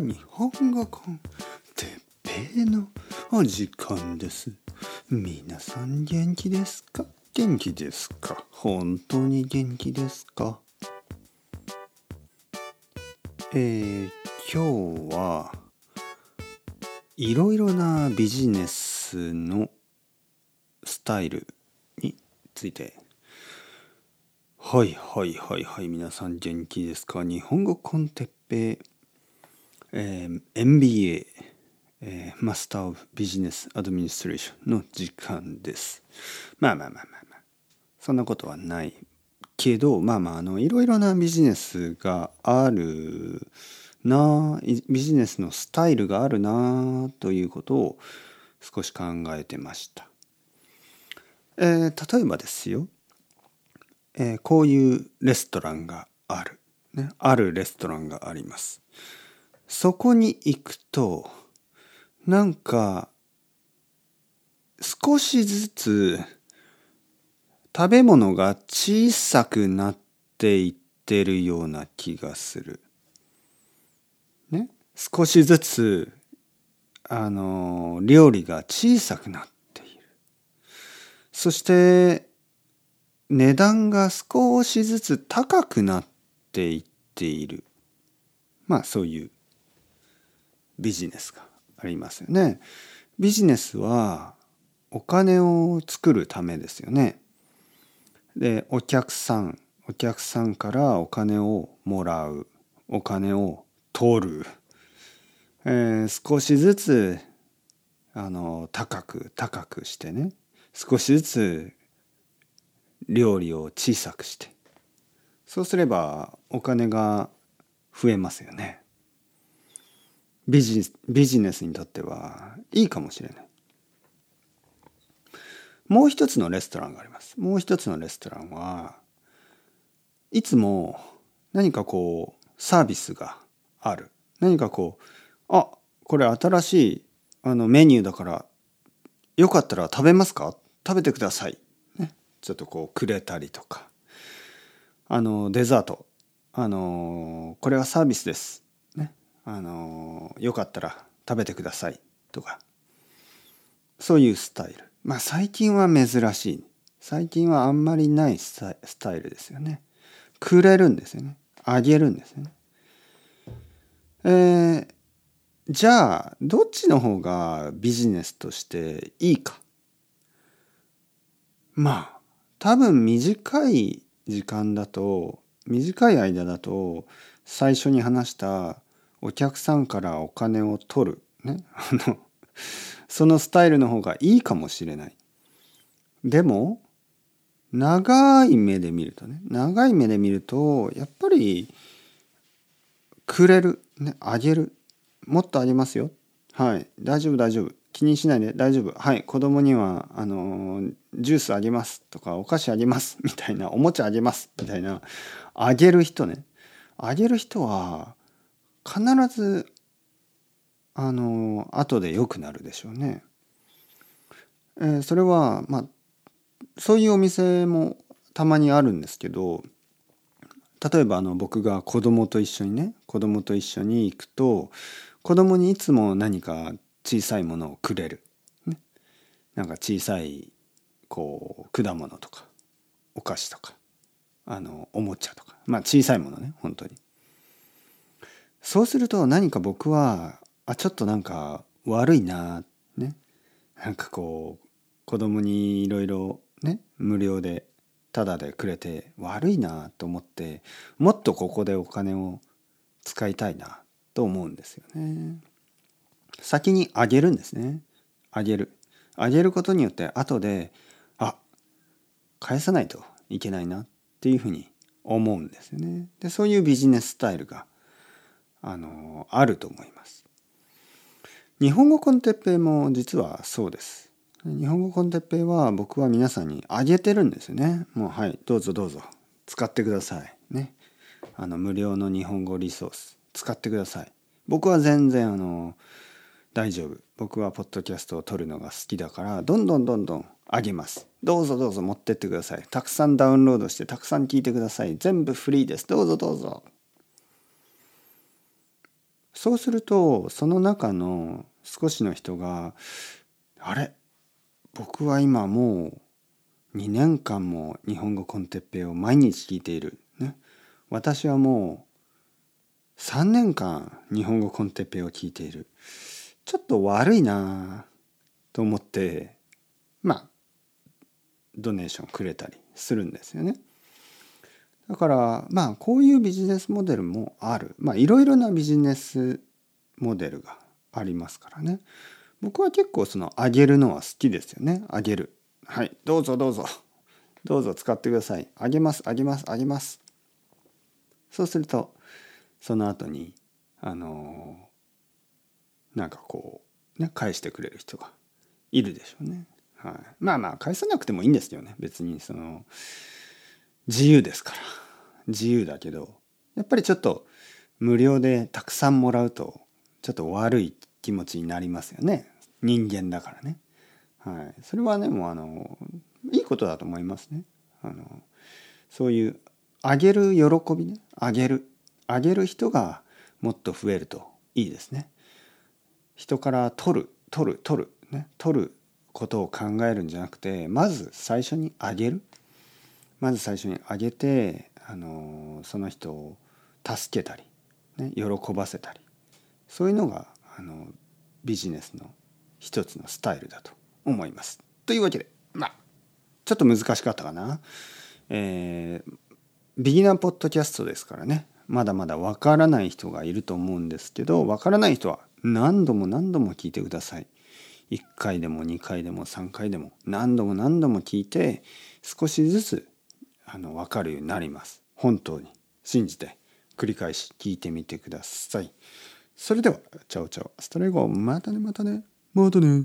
日本語コンてっぺいのお時間です。皆さん元気ですか？元気ですか？本当に元気ですか？えー、今日はいろいろなビジネスのスタイルについて。はいはいはいはい。皆さん元気ですか？日本語コンテッペえー、MBA、えー、マスター・オブ・ビジネス・アドミニストレーションの時間ですまあまあまあまあまあそんなことはないけどまあまああのいろいろなビジネスがあるなビジネスのスタイルがあるなということを少し考えてました。えー、例えばですよ、えー、こういうレストランがある、ね、あるレストランがあります。そこに行くとなんか少しずつ食べ物が小さくなっていってるような気がする。ね、少しずつあの料理が小さくなっている。そして値段が少しずつ高くなっていっている。まあそういうビジネスがありますよね。ビジネスはお金を作るためですよね。でお客さんお客さんからお金をもらうお金を取る、えー、少しずつあの高く高くしてね少しずつ料理を小さくしてそうすればお金が増えますよねビジビジネスにとってはいいかもしれない。もう一つのレストランがあります。もう一つのレストランはいつも何かこうサービスがある。何かこうあこれ新しいあのメニューだからよかったら食べますか？食べてください、ね、ちょっとこうくれたりとか。あのデザート。あのこれはサービスです。あのよかったら食べてくださいとかそういうスタイル。まあ最近は珍しい。最近はあんまりないスタイルですよね。くれるんですよね。あげるんですよね。えー、じゃあどっちの方がビジネスとしていいか？まあ多分短い時間だと短い間だと最初に話したお客さんからお金を取る。ね。そのスタイルの方がいいかもしれない。でも長い目で見るとね長い目で見るとやっぱりくれる、ね、あげる。もっとあげますよ。はい。大丈夫大丈夫。気にしないで。大丈夫。はい。子供にはあのジュースあげます。とかお菓子あげます。みたいなおもちゃあげます。みたいなあげる人ね。あげる人は必ずあの後で良くなるでしょうね。えー、それはまあそういうお店もたまにあるんですけど例えばあの僕が子供と一緒にね子供と一緒に行くと子供にいつも何か小さいものをくれる、ね、なんか小さいこう果物とかお菓子とかあのおもちゃとか。まあ小さいものね本当に。そうすると何か僕はあちょっとなんか悪いなねなんかこう子供にいろいろね無料でタダでくれて悪いなと思ってもっとここでお金を使いたいなと思うんですよね。先にあげるんですね。あげる。あげることによって後であ返さないといけないなっていうふうに思うんですよね。でそういうビジネススタイルがあのあると思います。日本語コンテッペイも実はそうです。日本語コンテッペイは僕は皆さんにあげてるんですよね。もうはいどうぞどうぞ使ってください。ね。あの無料の日本語リソース使ってください。僕は全然あの大丈夫。僕はポッドキャストを撮るのが好きだからどんどんどんどんあげます。どうぞどうぞ持ってってください。たくさんダウンロードしてたくさん聞いてください。全部フリーです。どうぞどうぞ。そうするとその中の少しの人が「あれ僕は今もう2年間も日本語コンテッペイを毎日聞いている」ね「私はもう3年間日本語コンテッペイを聞いている」ちょっと悪いなと思ってまあドネーションくれたりするんですよね。だからまあこういうビジネスモデルもある。まあいろいろなビジネスモデルがありますからね。僕は結構そのあげるのは好きですよね。あげる。はいどうぞどうぞ。どうぞ使ってください。あげますあげますあげます。そうするとその後にあのなんかこうね返してくれる人がいるでしょうね。はい、まあまあ返さなくてもいいんですよね。別にその自由ですから。自由だけどやっぱりちょっと無料でたくさんもらうとちょっと悪い気持ちになりますよね。人間だからね。はい、それはねもうあのいいことだと思いますね。あのそういうあげる喜びね。あげる。あげる人がもっと増えるといいですね。人から取る取る取るね。取ることを考えるんじゃなくてまず最初にあげる。まず最初にあげてあのその人を助けたり、ね、喜ばせたりそういうのがあのビジネスの一つのスタイルだと思います。というわけでまあちょっと難しかったかな。えー、ビギナーポッドキャストですからねまだまだわからない人がいると思うんですけどわからない人は何度も何度も聞いてください。1回でも2回でも3回でも何度も何度も聞いて少しずつあの分かるようになります。本当に信じて繰り返し聞いてみてください。それでは、チャオチャオ、ストレゴ、またねまたね、またね。